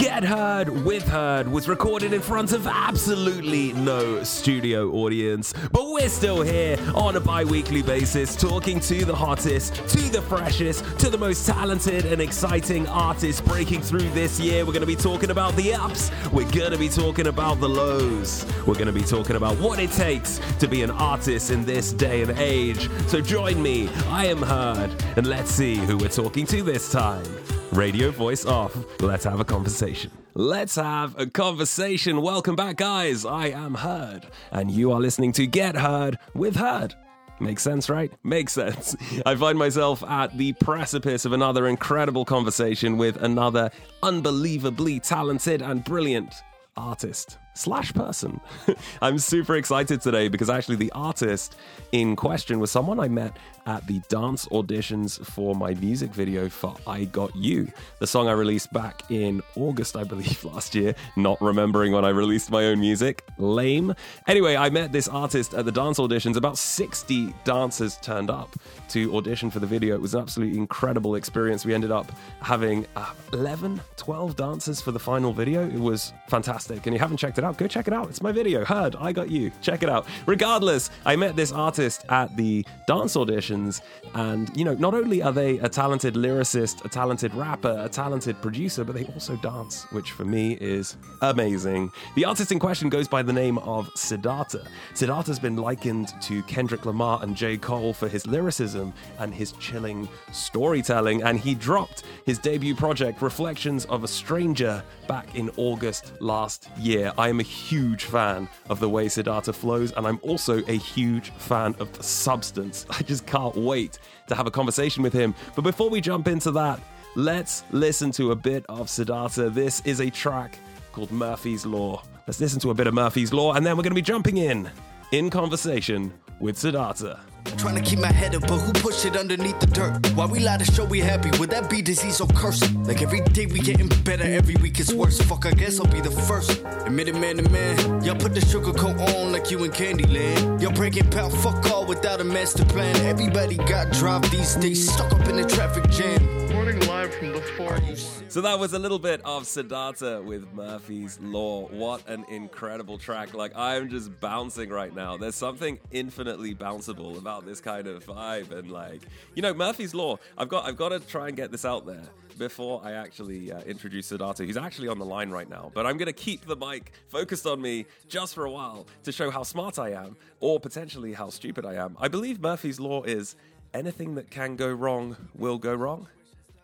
Get Heard with Heard was recorded in front of absolutely no studio audience, but we're still here on a bi weekly basis talking to the hottest, to the freshest, to the most talented and exciting artists breaking through this year. We're going to be talking about the ups, we're going to be talking about the lows, we're going to be talking about what it takes to be an artist in this day and age. So join me, I am Heard, and let's see who we're talking to this time. Radio voice off. Let's have a conversation. Let's have a conversation. Welcome back, guys. I am Heard, and you are listening to Get Heard with Heard. Makes sense, right? Makes sense. I find myself at the precipice of another incredible conversation with another unbelievably talented and brilliant artist slash person. I'm super excited today because actually the artist in question was someone I met at the dance auditions for my music video for I Got You, the song I released back in August, I believe, last year, not remembering when I released my own music. Lame. Anyway, I met this artist at the dance auditions. About 60 dancers turned up to audition for the video. It was an absolutely incredible experience. We ended up having uh, 11, 12 dancers for the final video. It was fantastic. And you haven't checked it out, go check it out. It's my video. Heard, I got you. Check it out. Regardless, I met this artist at the dance auditions, and you know, not only are they a talented lyricist, a talented rapper, a talented producer, but they also dance, which for me is amazing. The artist in question goes by the name of Siddharta. Siddharta's been likened to Kendrick Lamar and J. Cole for his lyricism and his chilling storytelling, and he dropped his debut project, Reflections of a Stranger, back in August last year. I am a huge fan of the way Siddharta flows, and I'm also a huge fan of the substance. I just can't wait to have a conversation with him. But before we jump into that, let's listen to a bit of Siddharta. This is a track called Murphy's Law. Let's listen to a bit of Murphy's Law, and then we're going to be jumping in in conversation with Siddharta. Trying to keep my head up, but who pushed it underneath the dirt? Why we lie to show we happy? Would that be disease or curse? Like every day we getting better, every week it's worse. Fuck, I guess I'll be the first. Admit it, man to man. Y'all put the sugar coat on like you in Candyland. Y'all breaking pound, fuck all without a master plan. Everybody got dropped these days, stuck up in the traffic jam. Recording live from the forum. So that was a little bit of Siddharta with Murphy's Law. What an incredible track. Like, I'm just bouncing right now. There's something infinitely bounceable about this kind of vibe. And, like, you know, Murphy's Law, I've got, I've got to try and get this out there before I actually uh, introduce Siddharta. He's actually on the line right now, but I'm going to keep the mic focused on me just for a while to show how smart I am or potentially how stupid I am. I believe Murphy's Law is anything that can go wrong will go wrong.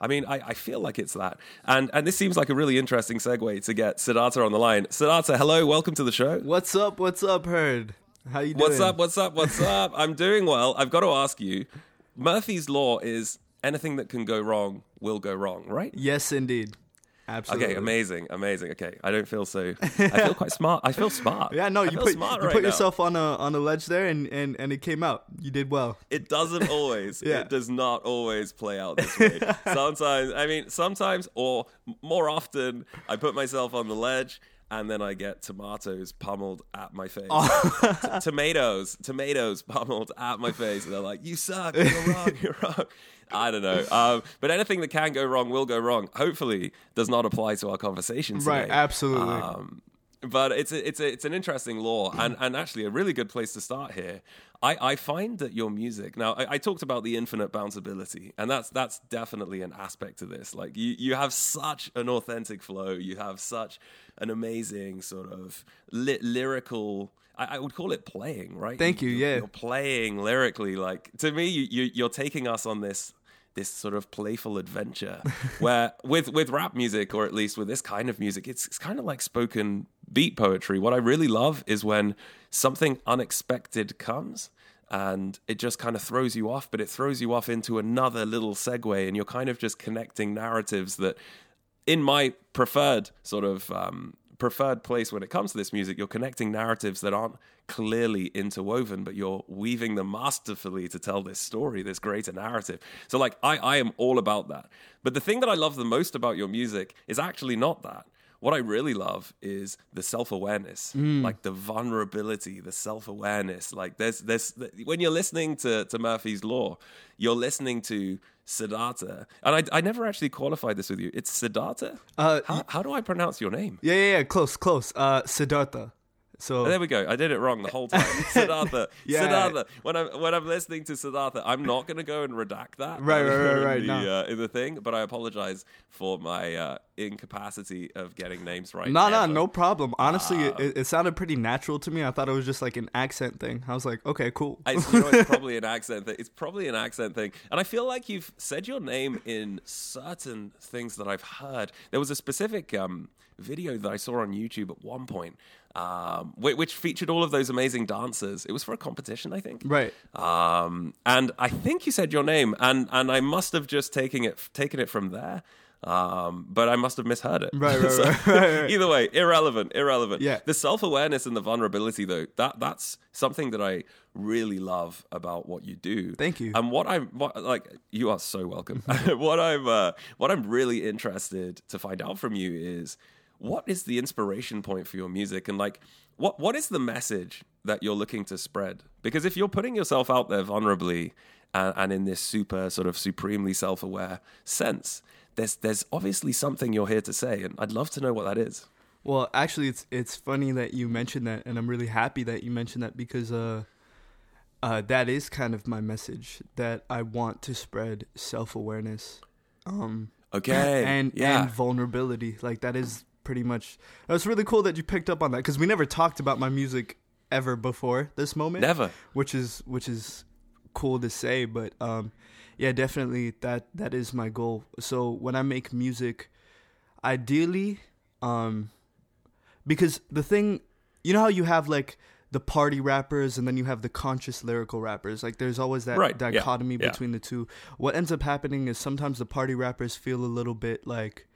I mean, I, I feel like it's that. And and this seems like a really interesting segue to get Siddharta on the line. Siddharta, hello, welcome to the show. What's up? What's up, Heard? How you doing? What's up? What's up? What's up? I'm doing well. I've got to ask you, Murphy's Law is anything that can go wrong will go wrong, right? Yes, indeed. Absolutely. Okay, amazing, amazing. Okay, I don't feel so. I feel quite smart. I feel smart. Yeah, no, you put smart you right put yourself on a on a ledge there, and and and it came out. You did well. It doesn't always. Yeah. It does not always play out this way. sometimes, I mean, sometimes, or more often, I put myself on the ledge and then I get tomatoes pummeled at my face. Oh. T- tomatoes, tomatoes pummeled at my face. And they're like, you suck. You're wrong. You're wrong. I don't know. Um, but anything that can go wrong will go wrong. Hopefully, does not apply to our conversation today. Right, absolutely. Um, but it's a, it's a, it's an interesting law, and, and actually a really good place to start here. I, I find that your music now. I, I talked about the infinite bounceability, and that's that's definitely an aspect to this. Like you you have such an authentic flow. You have such an amazing sort of ly- lyrical. I, I would call it playing, right? Thank you, You're- yeah. you're playing lyrically. Like to me, you, you you're taking us on this this sort of playful adventure where with with rap music or at least with this kind of music it's, it's kind of like spoken beat poetry what i really love is when something unexpected comes and it just kind of throws you off but it throws you off into another little segue and you're kind of just connecting narratives that in my preferred sort of um, preferred place when it comes to this music, you're connecting narratives that aren't clearly interwoven, but you're weaving them masterfully to tell this story, this greater narrative. So, like, I, I am all about that. But the thing that I love the most about your music is actually not that. What I really love is the self awareness, like the vulnerability, the self awareness. Like there's there's when you're listening to to Murphy's Law, you're listening to Siddhartha, and I I never actually qualified this with you. It's Siddhartha. Uh, how, how do I pronounce your name? Yeah, yeah, yeah. Close, close. Uh, Siddhartha. So There we go. I did it wrong the whole time. Siddhartha. Yeah. Siddhartha. When I'm when I'm listening to Siddhartha, I'm not going to go and redact that. Right, right, right, right, In no. the, uh, in the thing, but I apologize for my uh, incapacity of getting names right. No, no, no problem. Honestly, Ah. it, it sounded pretty natural to me. I thought it was just like an accent thing. I was like, okay, cool. I, you know, it's probably an accent thing. It's probably an accent thing. And I feel like you've said your name in certain things that I've heard. There was a specific um, video that I saw on YouTube at one point, um, whi- which featured all of those amazing dancers. It was for a competition, I think. Right. Um, and I think you said your name, and and I must have just taken it taken it from there. Um, but I must have misheard it. Right, right, So, right, right, right. Either way, irrelevant, irrelevant. Yeah. The self awareness and the vulnerability, though, that that's something that I really love about what you do. Thank you. And what I'm what, like, you are so welcome. what I'm uh, what I'm really interested to find out from you is what is the inspiration point for your music, and like what what is the message that you're looking to spread? Because if you're putting yourself out there vulnerably and, and in this super sort of supremely self aware sense. There's, there's obviously something you're here to say, and I'd love to know what that is. Well, actually, it's it's funny that you mentioned that, and I'm really happy that you mentioned that because uh, uh, that is kind of my message that I want to spread self awareness, um, Okay. and yeah. and vulnerability. Like that is pretty much. It's really cool that you picked up on that because we never talked about my music ever before this moment. Never. which is which is cool to say but um yeah definitely that that is my goal so when i make music ideally um because the thing you know how you have like the party rappers and then you have the conscious lyrical rappers like there's always that Right, dichotomy yeah. between the two what ends up happening is sometimes the party rappers feel a little bit like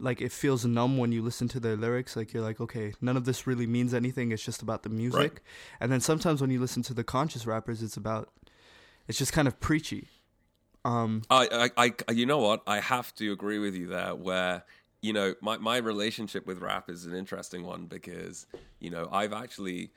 like it feels numb when you listen to their lyrics like you're like okay none of this really means anything it's just about the music and then sometimes when you listen to the conscious rappers it's about it's just kind of preachy um I, I, I, you know what? I have to agree with you there. Where you know my my relationship with rap is an interesting one because you know I've actually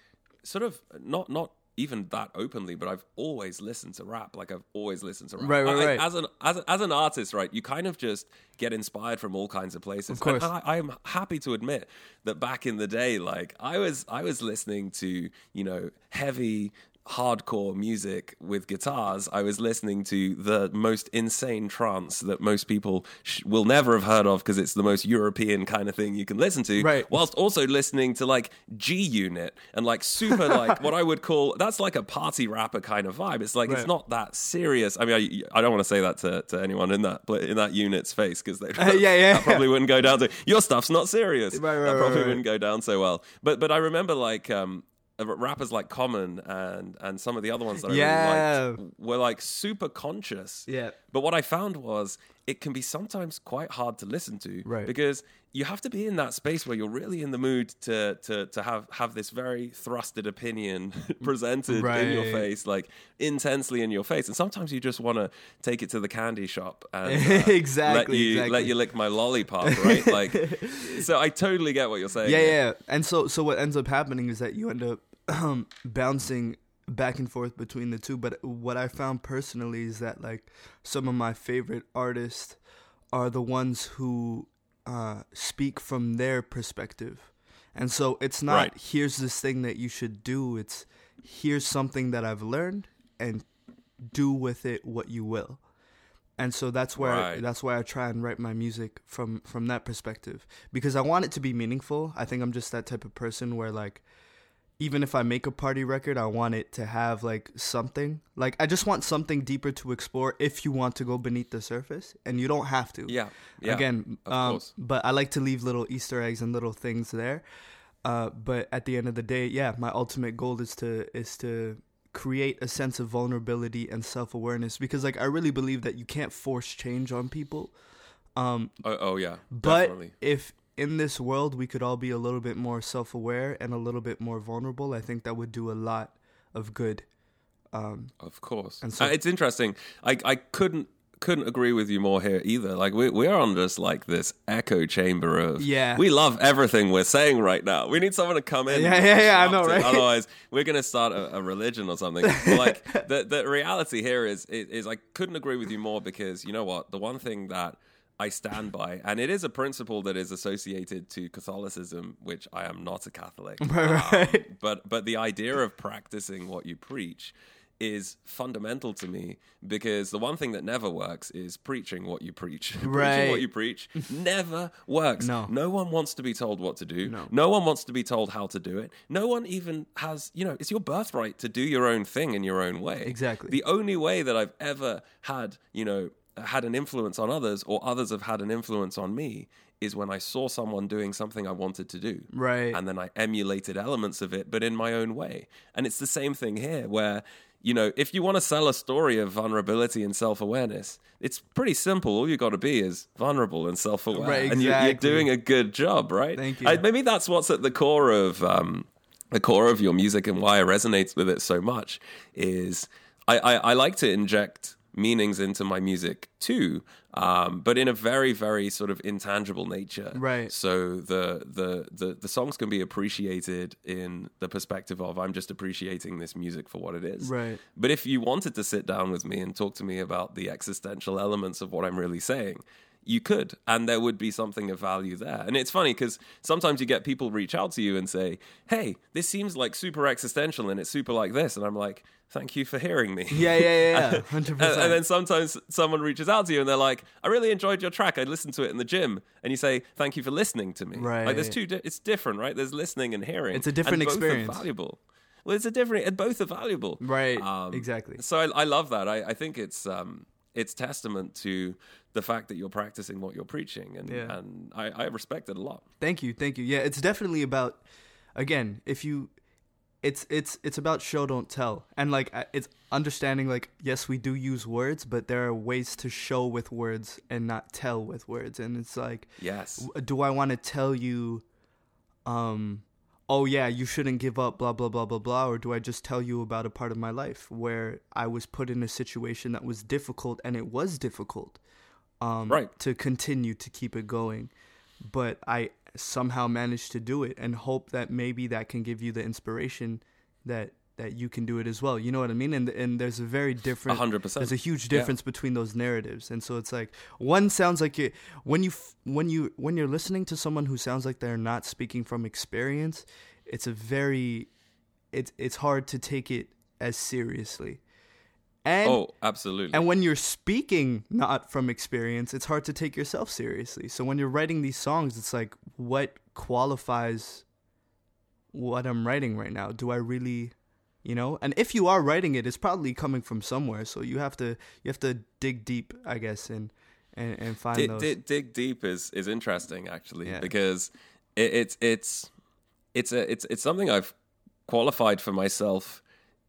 sort of not not even that openly, but I've always listened to rap. Like I've always listened to rap. Right, right, I- right. as an as, as an artist, right? You kind of just get inspired from all kinds of places. Of course. And I, I'm happy to admit that back in the day, like I was I was listening to you know heavy hardcore music with guitars i was listening to the most insane trance that most people sh- will never have heard of because it's the most european kind of thing you can listen to Right. whilst also listening to like G-Unit and like super like what i would call that's like a party rapper kind of vibe it's like it's not that serious i mean i, I don't want to say that to, to anyone in that in that unit's face because they Uh, yeah, yeah. that probably wouldn't go down to your stuff's not serious Right, right, that probably right, right. wouldn't go down so well but but i remember like um rappers like Common and and some of the other ones that I Yeah. really liked were like super conscious. Yeah. But what I found was it can be sometimes quite hard to listen to Right. because you have to be in that space where you're really in the mood to to to have have this very thrusted opinion presented in your face, like intensely in your face. And sometimes you just want to take it to the candy shop and uh, Exactly, let you let you lick my lollipop, right? Like, so I totally get what you're saying. yeah yeah and so so what ends up happening is that you end up bouncing back and forth between the two but what i found personally is that like some of my favorite artists are the ones who uh, speak from their perspective. And so it's not Right. here's this thing that you should do. It's here's something that i've learned and do with it what you will. And so that's where I, that's why I try and write my music from from that perspective. Because I want it to be meaningful. I think I'm just that type of person where like even if I make a party record, I want it to have like something. Like I just want something deeper to explore if you want to go beneath the surface and you don't have to. Yeah, yeah, Again, of um, course. but I like to leave little Easter eggs and little things there. Uh, but at the end of the day, yeah, my ultimate goal is to is to create a sense of vulnerability and self awareness because like I really believe that you can't force change on people. Um, Oh, oh yeah, but definitely. if in this world we could all be a little bit more self aware and a little bit more vulnerable, I think that would do a lot of good. Um, Of course. And so- Uh, it's interesting. I, I couldn't couldn't agree with you more here either. Like we we are on just like this echo chamber of Yeah. We love everything we're saying right now. We need someone to come in. Yeah, yeah, yeah, I know, it. right? Otherwise, we're gonna start a, a religion or something. Like the the reality here is, is is I couldn't agree with you more because you know what the one thing that I stand by, and it is a principle that is associated to Catholicism, which I am not a Catholic. Right. Um, but but the idea of practicing what you preach is fundamental to me because the one thing that never works is preaching what you preach. preaching what you preach never works. No. No one wants to be told what to do. No. No. one wants to be told how to do it. No one even has, you know, it's your birthright to do your own thing in your own way. Exactly. The only way that I've ever had, you know, had an influence on others or others have had an influence on me is when I saw someone doing something I wanted to do. Right. And then I emulated elements of it, but in my own way. And it's the same thing here where, you know, if you want to sell a story of vulnerability and self awareness, it's pretty simple. All you got to be is vulnerable and self aware. Right, And you, you're doing a good job, right? Thank you. I, maybe that's what's at the core of. Um, the core of your music and why I resonates with it so much is I, I, I like to inject meanings into my music too, um, but in a very, very sort of intangible nature. Right. So the, the the the songs can be appreciated in the perspective of I'm just appreciating this music for what it is. Right. But if you wanted to sit down with me and talk to me about the existential elements of what I'm really saying, you could, and there would be something of value there. And it's funny because sometimes you get people reach out to you and say, "Hey, this seems like super existential, and it's super like this," and I'm like, "Thank you for hearing me." Yeah, yeah, yeah, yeah. And, Hundred and then sometimes someone reaches out to you and they're like, "I really enjoyed your track. I listened to it in the gym." And you say, "Thank you for listening to me." Like there's two. Di- it's different, right? There's listening and hearing. It's a different experience. Are valuable. Well, it's a different. and Both are valuable. Right, exactly. So I, I love that. I, I think it's um, it's testament to the fact that you're practicing what you're preaching, and Yeah. and I, I respect it a lot. Thank you, thank you. Yeah, it's definitely about again, if you it's it's it's about show don't tell. And like it's understanding like yes, we do use words, but there are ways to show with words and not tell with words. And it's like Yes. do I want to tell you um oh yeah, you shouldn't give up blah blah blah blah blah or do I just tell you about a part of my life where I was put in a situation that was difficult and it was difficult um Right. to continue to keep it going but I somehow managed to do it and hope that maybe that can give you the inspiration that that you can do it as well. You know what I mean? And and there's a very different. Hundred percent. There's a huge Yeah. difference between those narratives, and so it's like one sounds like it when you when you when you're listening to someone who sounds like they're not speaking from experience. It's a very it's it's hard to take it as seriously. And oh, absolutely. and when you're speaking not from experience, it's hard to take yourself seriously. So when you're writing these songs, it's like, what qualifies what I'm writing right now? Do I really, you know? And if you are writing it, it's probably coming from somewhere. So you have to you have to dig deep, I guess, and and, and find dig, those. dig, dig deep is is interesting actually Yeah. because it, it's it's it's a it's it's something I've qualified for myself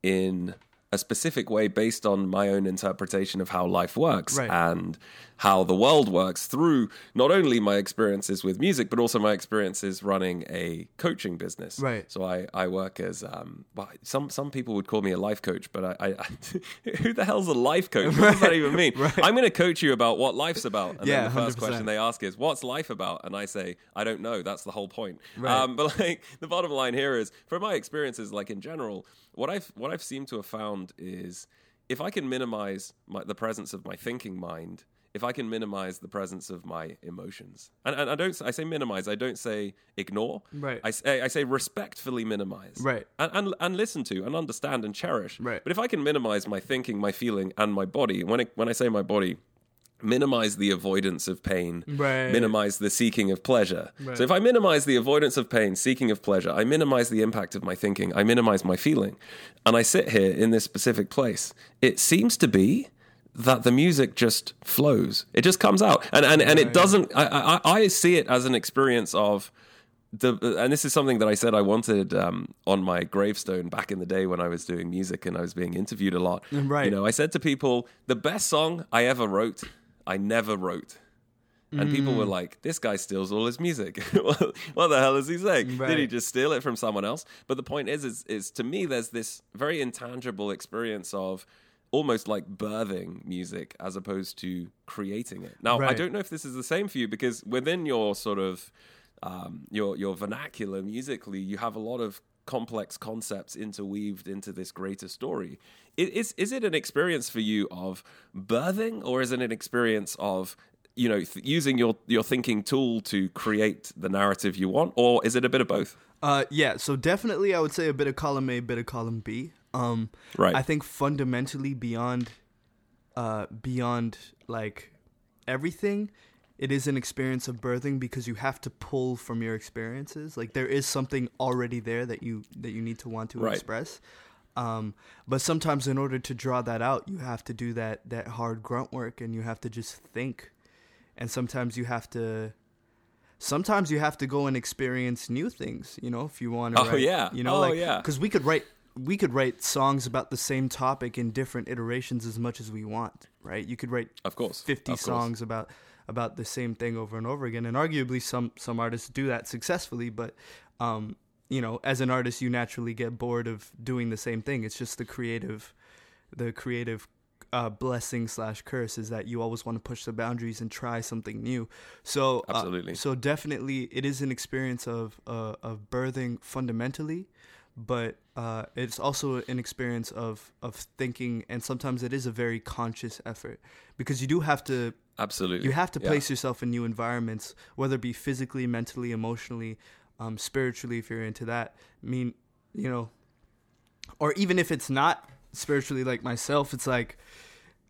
in a specific way based on my own interpretation of how life works Right. and how the world works through not only my experiences with music but also my experiences running a coaching business. Right. so I, I work as um well, some some people would call me a life coach but I, I who the hell's a life coach? What does that even mean? I'm going to coach you about what life's about. And Yeah, then the first 100%. question they ask is what's life about? And I say I don't know. That's the whole point. Right. um, but like the bottom line here is from my experiences like in general what I've what I've seemed to have found is if I can minimize my, the presence of my thinking mind if I can minimize the presence of my emotions and, and I don't I say minimize I don't say ignore Right. I say, I say respectfully minimize Right. and, and and listen to and understand and cherish Right. but if I can minimize my thinking my feeling and my body when it, when I say my body minimize the avoidance of pain, Right. minimize the seeking of pleasure. Right. So if I minimize the avoidance of pain, seeking of pleasure, I minimize the impact of my thinking, I minimize my feeling, and I sit here in this specific place, it seems to be that the music just flows. It just comes out. And and, and it doesn't I, I I see it as an experience of the and this is something that I said I wanted um, on my gravestone back in the day when I was doing music and I was being interviewed a lot. Right. You know, I said to people, the best song I ever wrote, I never wrote. And people Mm. were like, "This guy steals all his music. what what the hell is he saying? Did he just steal it from someone else?" But the point is, is, is to me, there's this very intangible experience of almost like birthing music as opposed to creating it. Now, I don't know if this is the same for you because within your sort of um, your your vernacular musically, you have a lot of complex concepts interweaved into this greater story. Is is it an experience for you of birthing, or is it an experience of you know th- using your your thinking tool to create the narrative you want, or is it a bit of both? Uh, yeah. So definitely, I would say a bit of column A, A, bit of column B. Um, Right. I think fundamentally beyond, uh, beyond like everything, it is an experience of birthing because you have to pull from your experiences. Like there is something already there that you that you need to want to Right. express. Um, but sometimes in order to draw that out, you have to do that that hard grunt work, and you have to just think. And sometimes you have to sometimes you have to go and experience new things you know if you want to Oh, yeah. you know Oh, like yeah. because we could write we could write songs about the same topic in different iterations as much as we want right you could write Of course, 50 of course. songs about about the same thing over and over again and arguably some some artists do that successfully but um you know as an artist you naturally get bored of doing the same thing it's just the creative the creative uh, blessing slash curse is that you always want to push the boundaries and try something new. So uh, Absolutely. so definitely, it is an experience of uh, of birthing fundamentally, but uh, it's also an experience of of thinking, and sometimes it is a very conscious effort because you do have to Absolutely, you have to Yeah. place yourself in new environments, whether it be physically, mentally, emotionally, um, spiritually, if you're into that. I mean, you know, or even if it's not spiritually like myself, it's like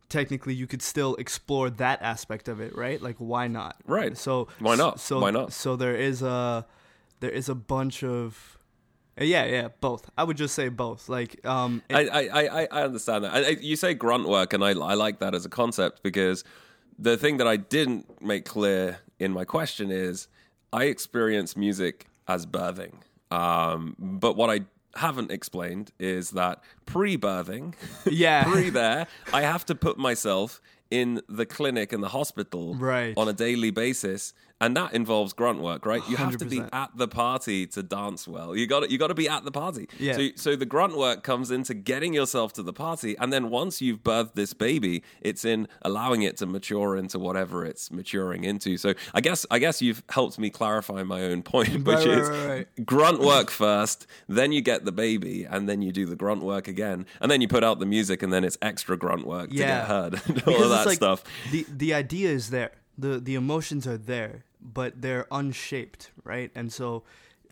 technically you could still explore that aspect of it, right? Like, why not? Right. So Why not? So Why not? So there is a there is a bunch of yeah, yeah, both. I would just say both. Like, um, it- I, I, I, I understand that. I, I, you say grunt work, and I, I like that as a concept because the thing that I didn't make clear in my question is I experience music as birthing. Um, but what I haven't explained is that pre birthing, Yeah. pre there, I have to put myself in the clinic and the hospital Right. on a daily basis. And that involves grunt work, right? You have to be at the party to dance well. You got you got to be at the party. Yeah. So so the grunt work comes into getting yourself to the party, and then once you've birthed this baby, it's in allowing it to mature into whatever it's maturing into. So I guess I guess you've helped me clarify my own point, which Right, is right, grunt work first, then you get the baby, and then you do the grunt work again, and then you put out the music, and then it's extra grunt work to get heard, and all because of that like stuff. the the idea is there the the emotions are there but they're unshaped right and so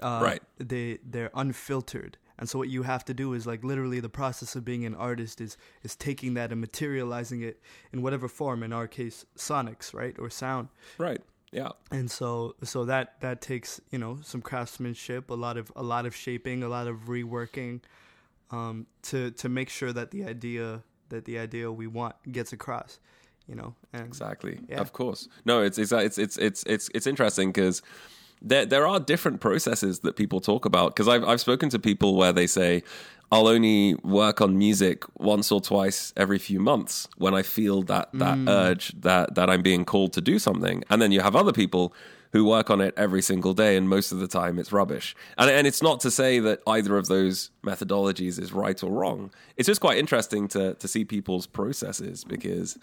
uh, Right. they they're unfiltered and so what you have to do is like literally the process of being an artist is is taking that and materializing it in whatever form in our case sonics right or sound Right? Yeah. and so so that that takes you know some craftsmanship a lot of a lot of shaping a lot of reworking um to to make sure that the idea that the idea we want gets across you know and Exactly. Yeah. Of course. No, it's it's it's it's it's it's, it's interesting because there there are different processes that people talk about. Because I've I've spoken to people where they say I'll only work on music once or twice every few months when I feel that that Mm. urge that that I'm being called to do something, and then you have other people who work on it every single day, and most of the time it's rubbish. And and it's not to say that either of those methodologies is right or wrong. It's just quite interesting to to see people's processes because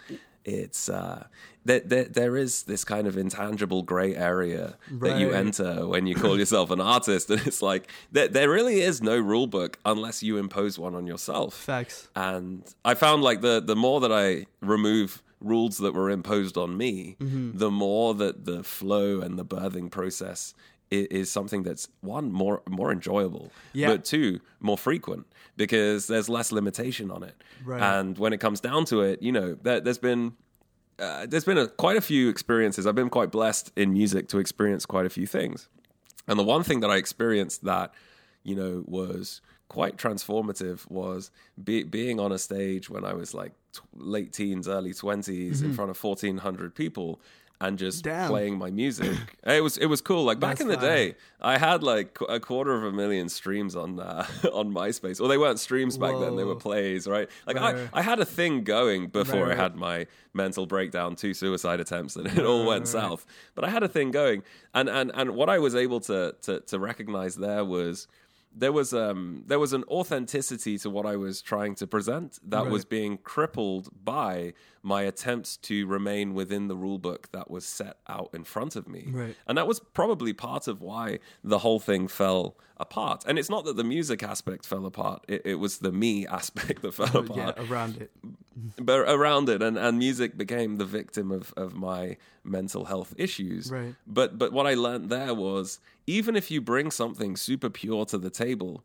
it's uh, there, there there is this kind of intangible gray area that you enter when you call yourself an artist, and it's like there there really is no rule book unless you impose one on yourself. facts And I found like the the more that I remove rules that were imposed on me, Mm-hmm. the more that the flow and the birthing process is, is something that's one more more enjoyable, Yeah. but two more frequent because there's less limitation on it. Right. And when it comes down to it, you know, there, there's been uh, there's been a, quite a few experiences. I've been quite blessed in music to experience quite a few things. And the one thing that I experienced that, you know, was quite transformative was be, being on a stage when I was like t- late teens, early 20s in front of 1,400 people and just. Damn. playing my music. it was it was cool. Like back That's in the fire. day, I had like a quarter of a million streams on uh, on MySpace. Well, they weren't streams back then; they were plays, right? Like Right, I. I had a thing going before Right, I had my mental breakdown, two suicide attempts, and it all went south. But I had a thing going, and and and what I was able to to to recognize there was there was um there was an authenticity to what I was trying to present that Right. was being crippled by my attempts to remain within the rule book that was set out in front of me. Right. And that was probably part of why the whole thing fell apart. And it's not that the music aspect fell apart, it, it was the me aspect that fell But yeah, apart. around it. But around it, and, and music became the victim of, of my mental health issues. Right. But but what I learned there was even if you bring something super pure to the table,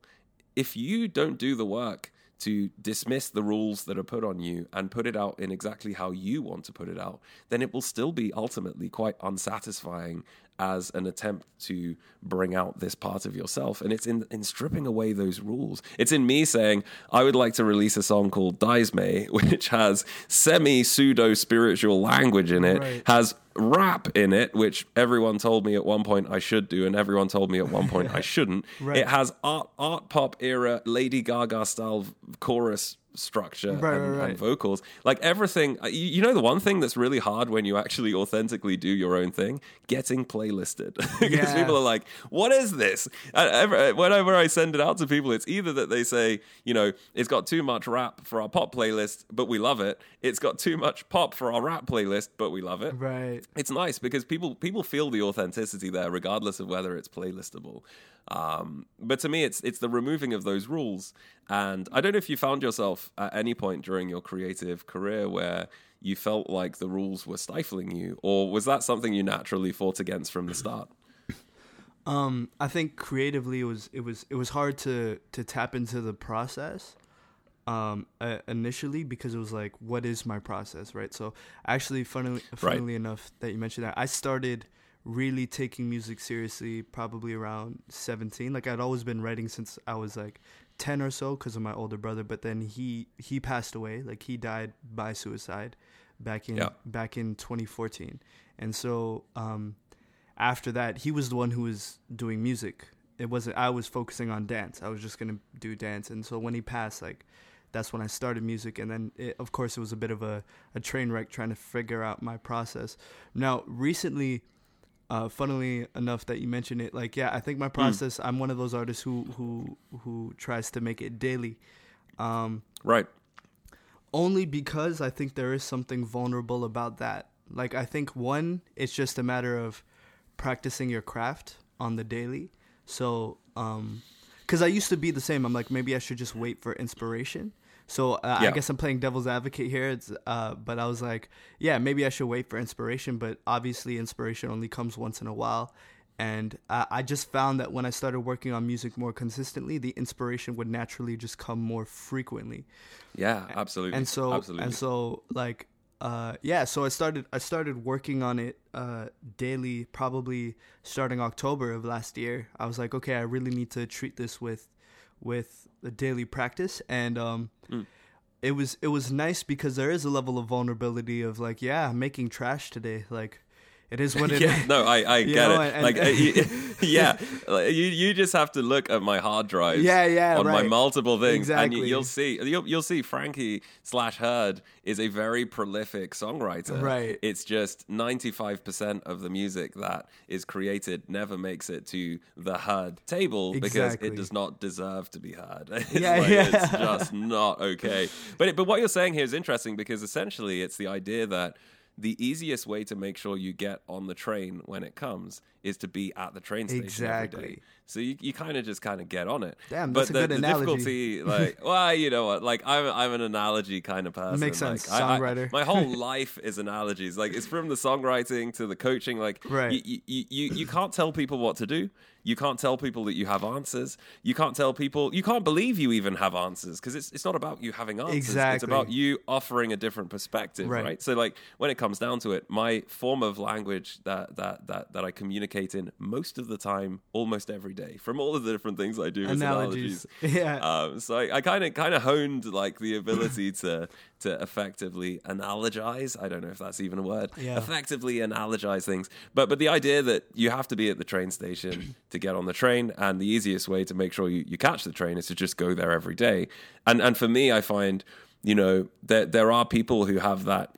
if you don't do the work to dismiss the rules that are put on you and put it out in exactly how you want to put it out, then it will still be ultimately quite unsatisfying as an attempt to bring out this part of yourself. And it's in, in stripping away those rules. It's in me saying, I would like to release a song called Daisme, which has semi pseudo spiritual language in it, Right. has rap in it, which everyone told me at one point I should do, and everyone told me at one point I shouldn't. Right. It has art art pop era Lady Gaga style chorus structure Right, and, right, right. and vocals. Like everything, uh, you, you know, the one thing that's really hard when you actually authentically do your own thing, getting playlisted, because Yeah. people are like, "What is this?" And whenever I send it out to people, it's either that they say, you know, it's got too much rap for our pop playlist, but we love it. It's got too much pop for our rap playlist, but we love it Right. it's nice because people people feel the authenticity there, regardless of whether it's playlistable. Um, but to me, it's it's the removing of those rules. And I don't know if you found yourself at any point during your creative career where you felt like the rules were stifling you, or was that something you naturally fought against from the start? Um, I think creatively it was it was it was hard to to tap into the process um uh, initially because it was like what is my process right so actually funnily funnily enough that you mentioned that i started really taking music seriously probably around 17 like i'd always been writing since i was like 10 or so because of my older brother but then he he passed away. Like he died by suicide back in Yeah. back in 2014 and so um after that he was the one who was doing music. It wasn't i was focusing on dance. I was just gonna do dance. And so when he passed like that's when i started music. And then it, of course it was a bit of a, a train wreck trying to figure out my process. Now recently uh, funnily enough that you mentioned it like yeah i think my process i'm one of those artists who who who tries to make it daily um Right. only because I think there is something vulnerable about that. Like I think one, it's just a matter of practicing your craft on the daily. So, um, because I used to be the same. I'm like maybe I should just wait for inspiration. So uh, I guess I'm playing devil's advocate here. It's uh, but I was like, yeah, maybe I should wait for inspiration. But obviously, inspiration only comes once in a while. And I, I just found that when I started working on music more consistently, the inspiration would naturally just come more frequently Yeah, absolutely. and so absolutely. and so like uh yeah so i started i started working on it uh daily probably starting october of last year i was like okay i really need to treat this with with a daily practice and um Mm. it was it was nice because there is a level of vulnerability of like yeah making trash today like it is what it is. yeah, no, I, I get know, it. and- like, you- yeah, like, you you just have to look at my hard drives. Yeah, yeah, on my multiple things, and Exactly. you, you'll see you'll you'll see Frankie slash Heard is a very prolific songwriter. Right. It's just ninety five percent of the music that is created never makes it to the Heard table because it does not deserve to be heard. It's Yeah, like, yeah. It's just not okay. But it, but what you're saying here is interesting because essentially it's the idea that the easiest way to make sure you get on the train when it comes is to be at the train station Exactly. day. So you, you kind of just kind of get on it. Damn, but that's a the, good the analogy. difficulty, like, well, you know what? Like, I'm I'm an analogy kind of person. Makes Like, sense, I- I- songwriter. my whole life is analogies. Like, it's from the songwriting to the coaching. Like, Right. you, you, you, you can't tell people what to do. You can't tell people that you have answers. You can't tell people. You can't believe you even have answers because it's it's not about you having answers. Exactly. It's about you offering a different perspective, Right. right? So, like when it comes down to it, my form of language that that that that I communicate in most of the time, almost every day, from all of the different things I do, is Analogies. analogies. Yeah. Um, so I kind of kind of honed like the ability to to effectively analogize. I don't know if that's even a word. Yeah. Effectively analogize things, but but the idea that you have to be at the train station to get on the train, and the easiest way to make sure you, you catch the train is to just go there every day. And and for me, I find you know there there are people who have that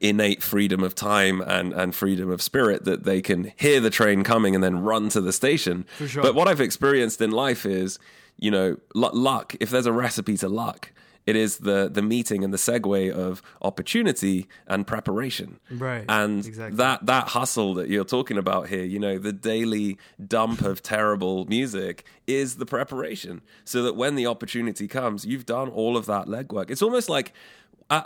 innate freedom of time and, and freedom of spirit that they can hear the train coming and then run to the station. Sure. But what I've experienced in life is, you know, lu- luck. If there's a recipe to luck, it is the the meeting and the segue of opportunity and preparation. Right, And exactly. that that hustle that you're talking about here, you know, the daily dump of terrible music is the preparation. So that when the opportunity comes, you've done all of that legwork. It's almost like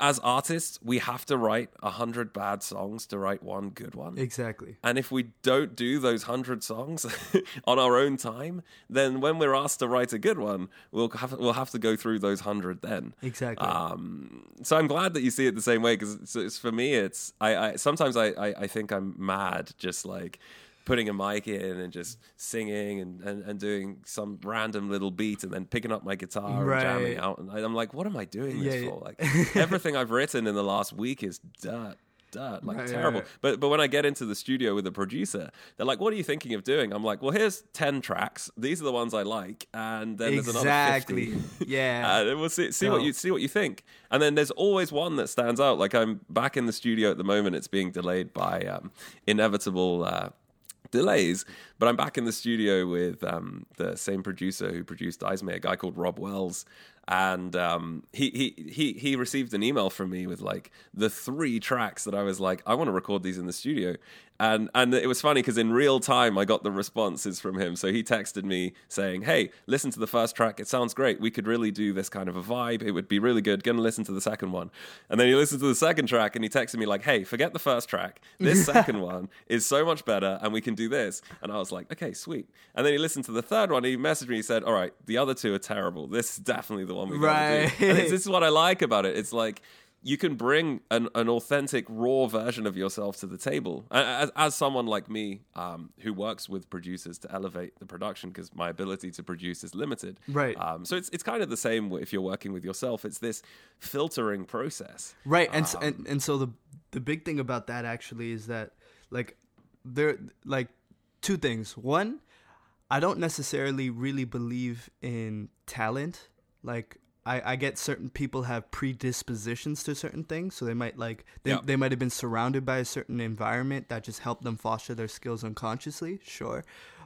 as artists, we have to write a hundred bad songs to write one good one. Exactly. And if we don't do those hundred songs on our own time, then when we're asked to write a good one, we'll have we'll have to go through those hundred then. Exactly. Um, so I'm glad that you see it the same way because it's, it's, for me, it's I, I sometimes I, I I think I'm mad just like putting a mic in and just singing and, and, and doing some random little beat and then picking up my guitar Right. and jamming out and I, I'm like, what am I doing this Yeah, for? Like everything I've written in the last week is dirt. Dirt, like Right, terrible. right. But but when I get into the studio with the producer, they're like, "What are you thinking of doing?" I'm like, "Well, here's ten tracks. These are the ones I like, and then there's another Exactly. 50. Yeah. And we'll see, see what you see what you think. And then there's always one that stands out. Like I'm back in the studio at the moment. It's being delayed by um, inevitable uh, delays, but I'm back in the studio with um, the same producer who produced Ismay, a guy called Rob Wells. And um, he, he he he received an email from me with like the three tracks that I was like I want to record these in the studio, and and it was funny because in real time I got the responses from him. So he texted me saying, "Hey, listen to the first track. It sounds great. We could really do this kind of a vibe. It would be really good. Gonna listen to the second one." And then he listened to the second track and he texted me like, "Hey, forget the first track. This second one is so much better, and we can do this." And I was like, "Okay, sweet." And then he listened to the third one. He messaged me. He said, "All right, the other two are terrible. This is definitely the one we to Right. do." And it's, this is what I like about it. It's like you can bring an, an authentic, raw version of yourself to the table. As, as someone like me um, who works with producers to elevate the production, because my ability to produce is limited. Right. Um, so it's it's kind of the same if you're working with yourself. It's this filtering process. Right, and, Um, and and so the the big thing about that actually is that like there like two things. One, I don't necessarily really believe in talent. Like I, I get certain people have predispositions to certain things, so they might like they, Yeah. they might have been surrounded by a certain environment that just helped them foster their skills unconsciously. Sure.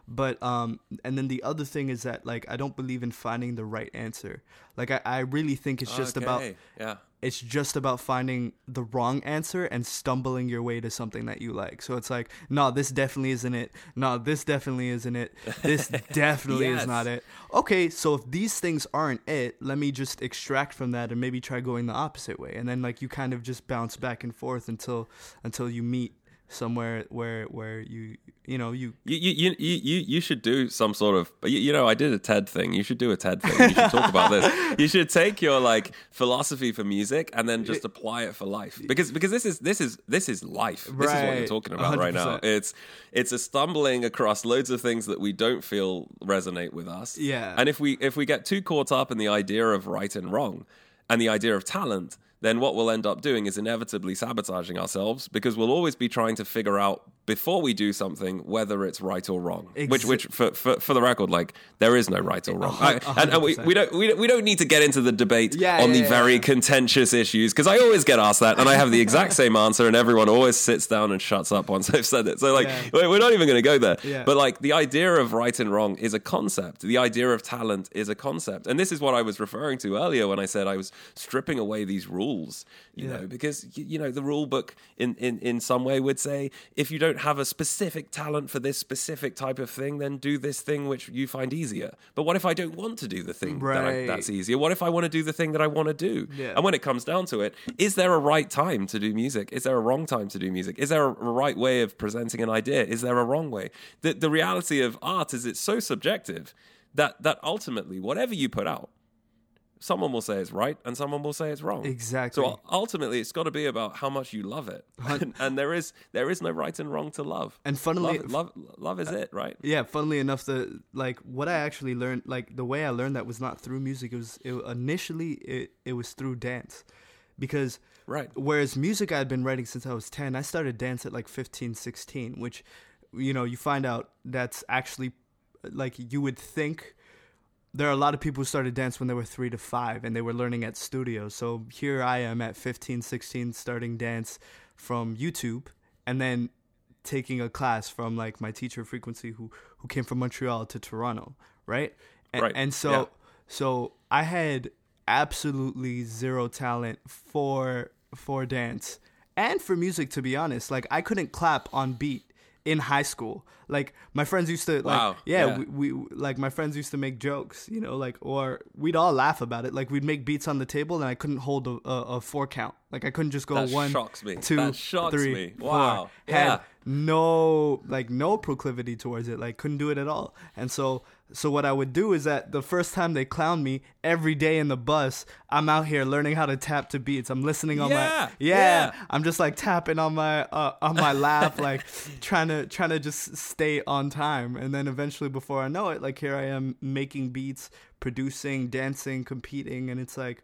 But um and then the other thing is that like I don't believe in finding the right answer. Like I, I really think it's just about yeah. it's just about finding the wrong answer and stumbling your way to something that you like. So it's like, no, this definitely isn't it. No, this definitely isn't it. This definitely Yes. is not it. Okay, so if these things aren't it, let me just extract from that and maybe try going the opposite way. And then like you kind of just bounce back and forth until until you meet somewhere where where you you know you You, you, you, you, you- should do some sort of, you, you know, I did a TED thing. You should do a TED thing. You should talk about this. You should take your like philosophy for music and then just apply it for life. Because, because this is, this is, this is life. This is what you're talking about right now. It's, it's a stumbling across loads of things that we don't feel resonate with us. Yeah. And if we, if we get too caught up in the idea of right and wrong and the idea of talent, then what we'll end up doing is inevitably sabotaging ourselves because we'll always be trying to figure out before we do something whether it's right or wrong. which, which for, for, for the record, like there is no right or wrong. I- and and we, we don't we don't we don't need to get into the debate Yeah, on the yeah, very yeah. contentious issues because I always get asked that and I have the exact same answer and everyone always sits down and shuts up once I've said it. So like Yeah. we're not even going to go there. Yeah. But like the idea of right and wrong is a concept. The idea of talent is a concept. And this is what I was referring to earlier when I said I was stripping away these rules, you Yeah. know, because you know the rule book in, in in some way would say if you don't have a specific talent for this specific type of thing, then do this thing which you find easier. But what if I don't want to do the thing that I, that's easier? What if I want to do the thing that I want to do? Yeah. And when it comes down to it, is there a right time to do music? Is there a wrong time to do music? Is there a right way of presenting an idea? Is there a wrong way? The the reality of art is it's so subjective that that ultimately whatever you put out, someone will say it's right and someone will say it's wrong. Exactly. So ultimately, it's got to be about how much you love it, and, and there is there is no right and wrong to love. And funnily- love love, love is uh, it, right? yeah funnily enough the like what i actually learned like the way i learned that was not through music it was it, initially it, it was through dance because Right. whereas music i'd been writing since i was 10 i started dance at like 15 16 which you know you find out that's actually like you would think there are a lot of people who started dance when they were three to five and they were learning at studios so here i am at 15 16 starting dance from YouTube and then taking a class from like my teacher frequency who who came from Montreal to Toronto, right? And, Right, and so yeah. so I had absolutely zero talent for for dance and for music to be honest. Like I couldn't clap on beat in high school. Like my friends used to like Wow, yeah, yeah. We, we like my friends used to make jokes, you know, like or we'd all laugh about it. Like we'd make beats on the table and I couldn't hold a, a, a four count. Like I couldn't just go That one, shocks me. two, That shocks three, me. four. Wow. Had Yeah. no like no proclivity towards it. Like couldn't do it at all. And so so what I would do is that the first time they clown me every day in the bus, I'm out here learning how to tap to beats. I'm listening on Yeah, my yeah. yeah. I'm just like tapping on my uh, on my lap, like trying to trying to just stay on time. And then eventually, before I know it, like here I am making beats, producing, dancing, competing, and it's like,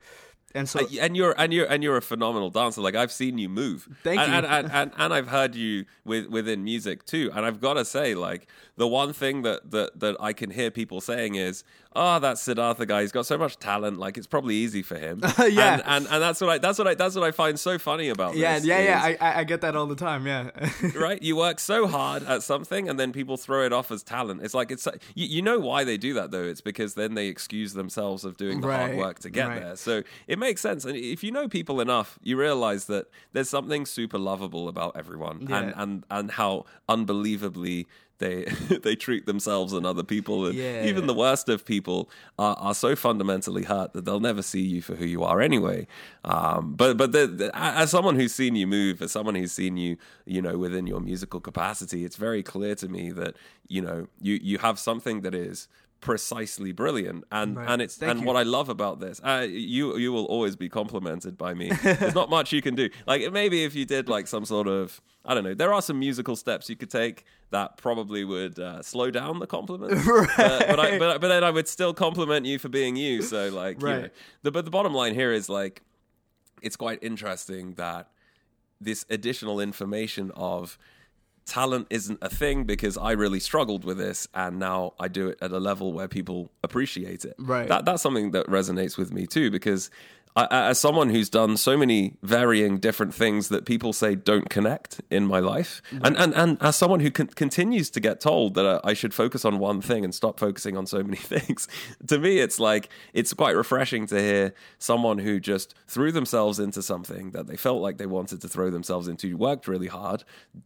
and so Uh, and you're and you're and you're a phenomenal dancer. Like I've seen you move. Thank and, you. And, and, and and I've heard you with within music too. And I've got to say, like the one thing that that that I can hear people saying is, "Oh, that Siddhartha guy. He's got so much talent. Like it's probably easy for him." Yeah. And, and and that's what I that's what I that's what I find so funny about yeah, this yeah, yeah. is- I, I I get that all the time. Yeah, right? You work so hard at something, and then people throw it off as talent. It's like it's you, you know why they do that though. It's because then they excuse themselves of doing the hard work to get right. there. So it makes sense. And if you know people enough, you realize that there's something super lovable about everyone, and Yeah. and and how unbelievably. They they treat themselves and other people, and Yeah. even the worst of people are, are so fundamentally hurt that they'll never see you for who you are anyway. Um, but but the, the- as someone who's seen you move, as someone who's seen you, you know, within your musical capacity, it's very clear to me that you know you you have something that is precisely brilliant and Right. and it's Thank and you. what I love about this uh, you you will always be complimented by me there's not much you can do like maybe if you did like some sort of I don't know there are some musical steps you could take that probably would uh, slow down the compliment but, but, I, but but then I would still compliment you for being you so like you know, Right. the but the bottom line here is like it's quite interesting that this additional information of talent isn't a thing because I really struggled with this and now I do it at a level where people appreciate it. Right. That that's something that resonates with me too because I, as someone who's done so many varying different things that people say don't connect in my life, and, and, and as someone who con- continues to get told that uh, I should focus on one thing and stop focusing on so many things, to me, it's like, it's quite refreshing to hear someone who just threw themselves into something that they felt like they wanted to throw themselves into, worked really hard,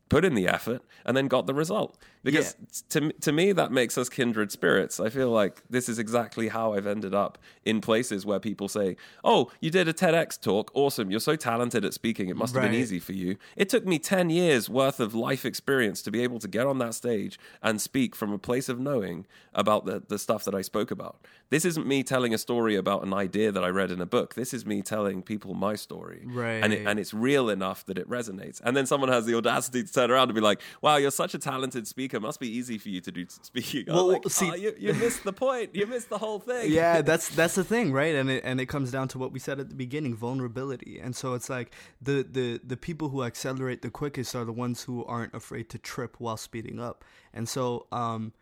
put in the effort, and then got the result. Because to, to me, that makes us kindred spirits. I feel like this is exactly how I've ended up in places where people say, Oh, you did a TEDx talk. Awesome. You're so talented at speaking. It must have been easy for you. It took me 10 years worth of life experience to be able to get on that stage and speak from a place of knowing about the, the stuff that I spoke about. This isn't me telling a story about an idea that I read in a book. This is me telling people my story. And, it, and it's real enough that it resonates. And then someone has the audacity to turn around and be like, wow, you're such a talented speaker. Must be easy for you to do speaking. Well, like, see- "Oh, you, you missed the point. You missed the whole thing. yeah that's that's the thing right and it and it comes down to what we said at the beginning vulnerability and so it's like the the the people who accelerate the quickest are the ones who aren't afraid to trip while speeding up and so um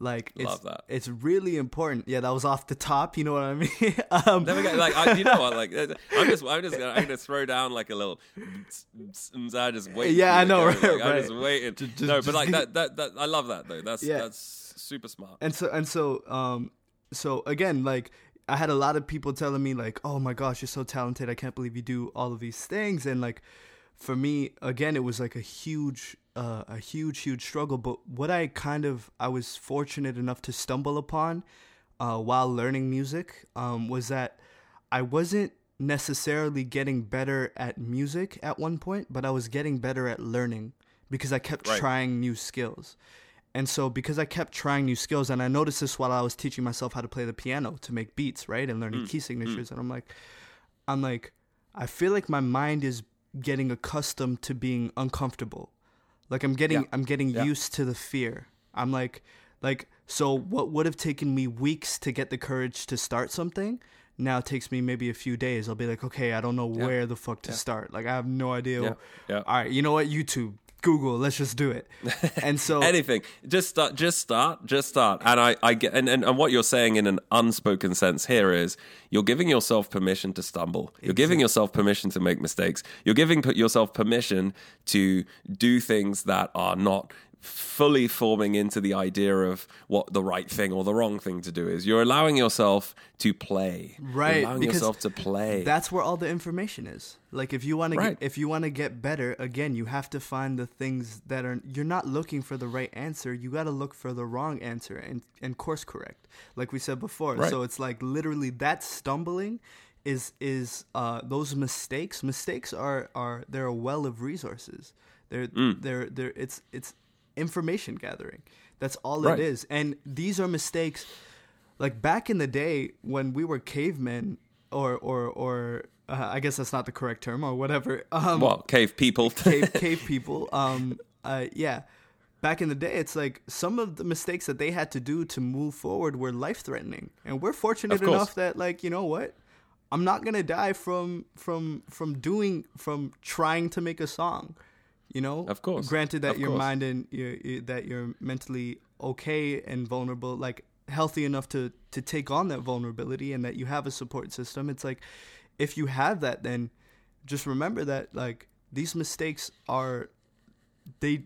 like it's Love that. it's really important yeah that was off the top you know what i mean um Never get like I, you know what like I'm just I'm just gonna, I'm gonna throw down like a little I just wait. Yeah, I know, Like, right, I'm just waiting. Just- no, but like that, that that I love that though. That's Yeah. that's super smart. and so and so um so again like i had a lot of people telling me like oh my gosh you're so talented i can't believe you do all of these things and like for me again it was like a huge uh, a huge huge struggle but what i kind of i was fortunate enough to stumble upon uh, while learning music um, was that i wasn't necessarily getting better at music at one point but i was getting better at learning because i kept Right. trying new skills and so because I kept trying new skills and I noticed this while I was teaching myself how to play the piano to make beats, right? And learning key signatures and I'm like I'm like I feel like my mind is getting accustomed to being uncomfortable. Like I'm getting Yeah. I'm getting Yeah. used to the fear. I'm like like so what would have taken me weeks to get the courage to start something now takes me maybe a few days. I'll be like, okay, I don't know where the fuck to start. Like I have no idea. Yeah. Yeah. All right, you know what? YouTube. Google. Let's just do it. And so anything just start just start just start and i i get and, and, and what you're saying in an unspoken sense here is you're giving yourself permission to stumble you're giving yourself permission to make mistakes you're giving yourself permission to do things that are not fully forming into the idea of what the right thing or the wrong thing to do is you're allowing yourself to play Right. You're allowing yourself to play that's where all the information is like if you want to Right. get if you want to get better again you have to find the things that are you're not looking for the right answer you got to look for the wrong answer and and course correct like we said before Right. so it's like literally that stumbling is is uh those mistakes mistakes are are they're a well of resources they're Mm. they're they're it's it's information gathering that's all Right. it is and these are mistakes like back in the day when we were cavemen or or or uh, I guess that's not the correct term or whatever. Um, what cave people cave cave people. Um, uh, yeah, back in the day, it's like some of the mistakes that they had to do to move forward were life threatening, and we're fortunate enough that like you know what. I'm not gonna die from from from doing from trying to make a song, you know. Of course. Granted that Of your course. mind and that you're mentally okay and vulnerable, like healthy enough to to take on that vulnerability, and that you have a support system. It's like if you have that, then just remember that like these mistakes are they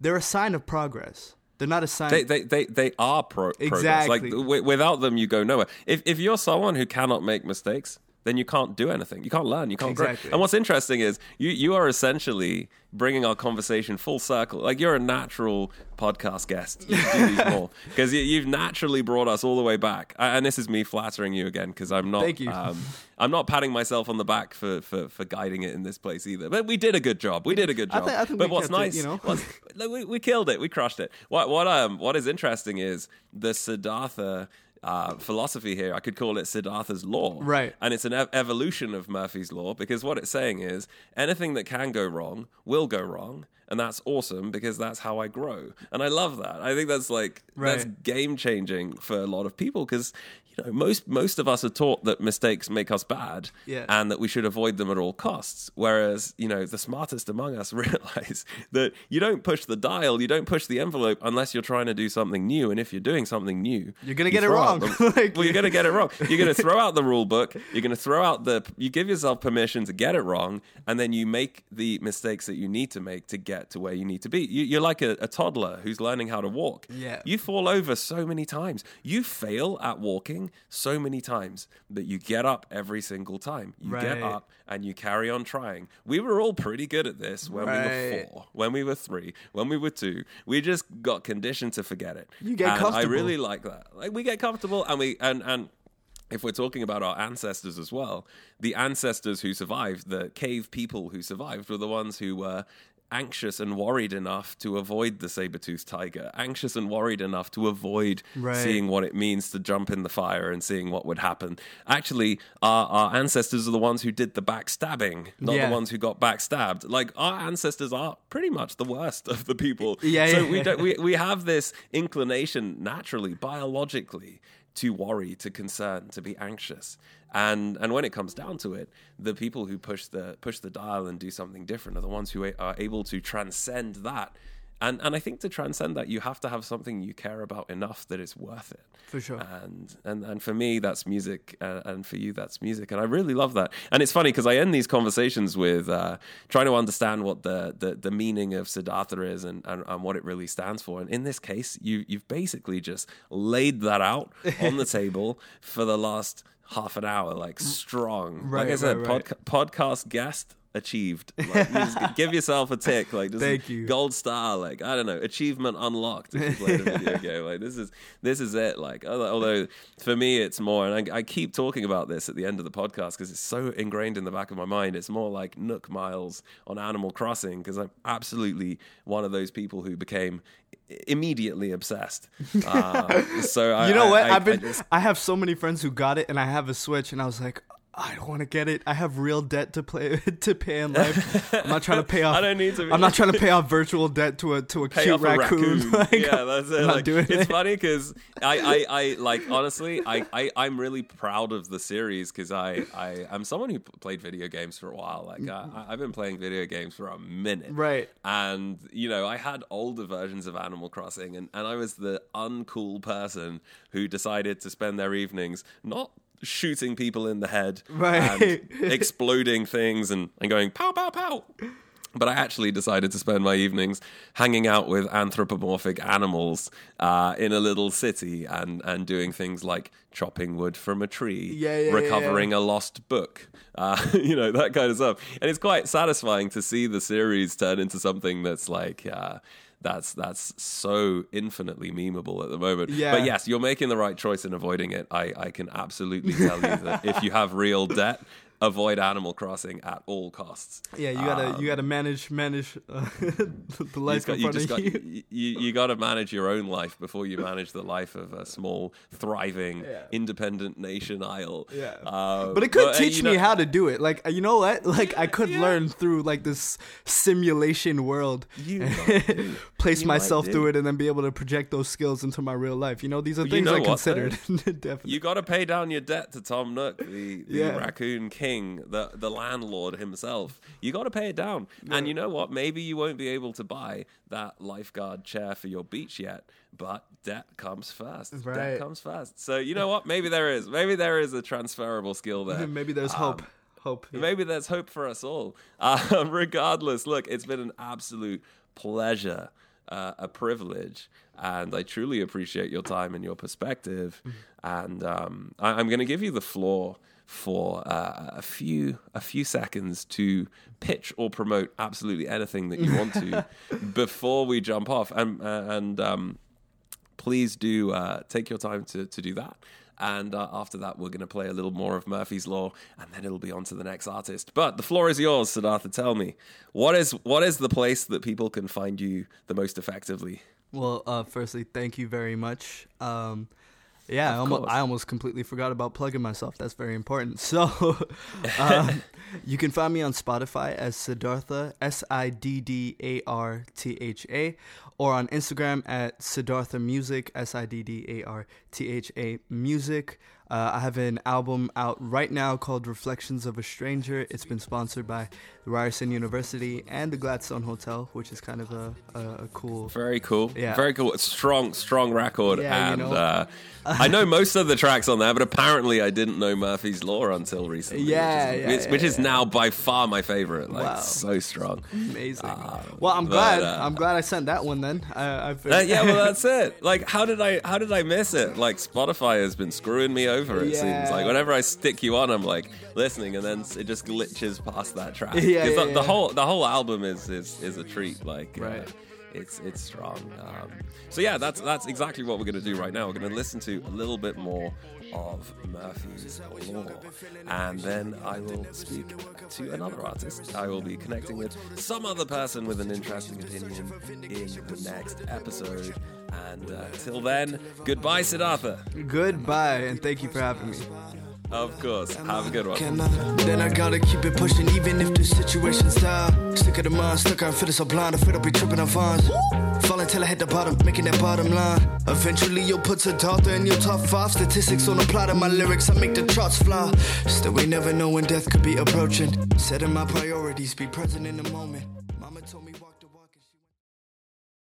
they're a sign of progress. They're not a sign. They, they, they, they are pro- progress. Like Exactly. w- without them, you go nowhere. If, if you're someone who cannot make mistakes, then you can't do anything. You can't learn. You can't Exactly. grow. And what's interesting is you, you are essentially bringing our conversation full circle. Like you're a natural podcast guest. You do these more because you, you've naturally brought us all the way back. And this is me flattering you again because I'm not. Thank you. Um, I'm not patting myself on the back for, for, for guiding it in this place either. But we did a good job. We did a good I job. I think but what's kept it, nice, you know? what's- like, we, we killed it. We crushed it. What what um what is interesting is the Siddhartha uh, philosophy here. I could call it Siddhartha's law, Right. And it's an ev- evolution of Murphy's law because what it's saying is anything that can go wrong will go wrong. And that's awesome because that's how I grow, and I love that. I think that's like that's game changing for a lot of people because you know most most of us are taught that mistakes make us bad, Yeah. and that we should avoid them at all costs. Whereas, you know, the smartest among us realize that you don't push the dial, you don't push the envelope unless you're trying to do something new. And if you're doing something new, You're gonna you get it wrong. Like- well, you're going to get it wrong. You're going to throw out the rule book. You're going to throw out the. You give yourself permission to get it wrong, and then you make the mistakes that you need to make to get to where you need to be. You, you're like a, a toddler who's learning how to walk. Yeah. You fall over so many times. You fail at walking so many times that you get up every single time. You get up and you carry on trying. We were all pretty good at this when we were four, when we were three, when we were two. We just got conditioned to forget it. You get and I comfortable. really like that. Like we get comfortable and we and and if we're talking about our ancestors as well, the ancestors who survived, the cave people who survived, were the ones who were anxious and worried enough to avoid the saber-toothed tiger, anxious and worried enough to avoid Right. seeing what it means to jump in the fire and seeing what would happen. Actually, our, our ancestors are the ones who did the backstabbing, not Yeah. the ones who got backstabbed. Like our ancestors are pretty much the worst of the people. Yeah, so yeah, we don't we, we have this inclination naturally, biologically, to worry, to concern, to be anxious. And and when it comes down to it, the people who push the push the dial and do something different are the ones who are able to transcend that. And and I think to transcend that, you have to have something you care about enough that it's worth it. For sure. And and and for me, that's music, uh, and for you, that's music, and I really love that. And it's funny because I end these conversations with uh, trying to understand what the, the the meaning of Siddhartha is and, and and what it really stands for. And in this case, you you've basically just laid that out on the table for the last half an hour, like strong. Right, like I said, right, right. podca- podcast guest achieved. Like, just give yourself a tick. Like just Thank you. gold star. Like I don't know, achievement unlocked. If you played a video game, like this is this is it. Like although, for me it's more, and I, I keep talking about this at the end of the podcast because it's so ingrained in the back of my mind. It's more like Nook Miles on Animal Crossing because I'm absolutely one of those people who became immediately obsessed. Uh, so I, you know I- what? I, have been. Just- I have so many friends who got it, and I have a Switch, and I was like, I don't want to get it. I have real debt to play to pay in life. I'm not trying to pay off. I don't need to. Be, I'm not trying to pay off virtual debt to a to a pay cute raccoon. a raccoon. Like, yeah, that's it. Like, it's it. funny because I, I, I, like honestly, I, I, I'm really proud of the series because I, I, I'm someone who played video games for a while. Like mm-hmm. I, I've been playing video games for a minute, Right. And you know, I had older versions of Animal Crossing, and, and I was the uncool person who decided to spend their evenings not shooting people in the head Right. and exploding things and, and going pow pow pow but I actually decided to spend my evenings hanging out with anthropomorphic animals uh, in a little city and, and doing things like chopping wood from a tree, Yeah, yeah, recovering a lost book, uh, you know, that kind of stuff. And it's quite satisfying to see the series turn into something that's like. Uh, that's that's so infinitely memeable at the moment. Yeah. But yes, you're making the right choice in avoiding it. I, I can absolutely tell you that if you have real debt, avoid Animal Crossing at all costs. Yeah, you gotta you gotta manage manage uh, the You life got, in you, front just of got, you. you, you got to manage your own life before you manage the life of a small, thriving, Yeah. independent nation isle. Yeah. Uh, But it could uh, teach you me know- how to do it. Like uh, you know what? Like I could yeah. learn through like this simulation world. You place You myself through it and then be able to project those skills into my real life. You know, these are You things know I what, considered. Definitely. You got to pay down your debt to Tom Nook, the, the raccoon king, the the landlord himself. You got to pay it down. And you know what? Maybe you won't be able to buy that lifeguard chair for your beach yet, but debt comes first. Right. Debt comes first. So you know what? Maybe there is. Maybe there is a transferable skill there. Maybe there's hope. Um, Hope. yeah. Maybe there's hope for us all. Uh, regardless, look, it's been an absolute pleasure, uh, a privilege, and I truly appreciate your time and your perspective. And um, I, I'm going to give you the floor for uh, a few a few seconds to pitch or promote absolutely anything that you want to before we jump off. And uh, and um, please do uh, take your time to, to do that. And uh, after that, we're going to play a little more of Murphy's Law, and then it'll be on to the next artist. But the floor is yours, Siddhartha. Tell me, what is what is the place that people can find you the most effectively? Well, uh, firstly, thank you very much. Um, yeah, I almost. I almost completely forgot about plugging myself. That's very important. So, um, you can find me on Spotify as Siddhartha, S I D D A R T H A, or on Instagram at Siddhartha Music, S I D D A R T H A Music. Uh, I have an album out right now called Reflections of a Stranger. It's been sponsored by Ryerson University and the Gladstone Hotel, which is kind of a, a, a cool. Very cool. Yeah. Very cool. Strong, strong record. Yeah, you and know. uh, I know most of the tracks on there, but apparently I didn't know Murphy's Law until recently. Yeah, which is, yeah, which, yeah, which is now by far my favorite. Like Wow. so strong. Amazing. well, I'm but, glad. uh, I'm glad I sent that one. Then I, I've, Uh, yeah, well, that's it. Like, how did I how did I miss it? Like, Spotify has been screwing me over. It Yeah. seems like whenever I stick you on, I'm like listening, and then it just glitches past that track. Yeah, yeah, the, the whole the whole album is is is a treat. Like, uh, it's it's strong. Um, so yeah, that's that's exactly what we're gonna do right now. We're gonna listen to a little bit more of Murphy's Law, and then I will speak to another artist. I will be connecting with some other person with an interesting opinion in the next episode. And uh, till then, goodbye, Siddhartha. Goodbye, and thank you for having me. Of course, have a good one. I? Then I gotta keep it pushing, even if the situation's dire. Stick of the mind, stuck on fit so blind, afraid I'll be tripping on vines. Falling till I hit the bottom, making that bottom line. Eventually, you'll put Siddhartha in your top five. Statistics on the plot of my lyrics, I make the charts fly. Still, we never know when death could be approaching. Setting my priorities, be present in the moment.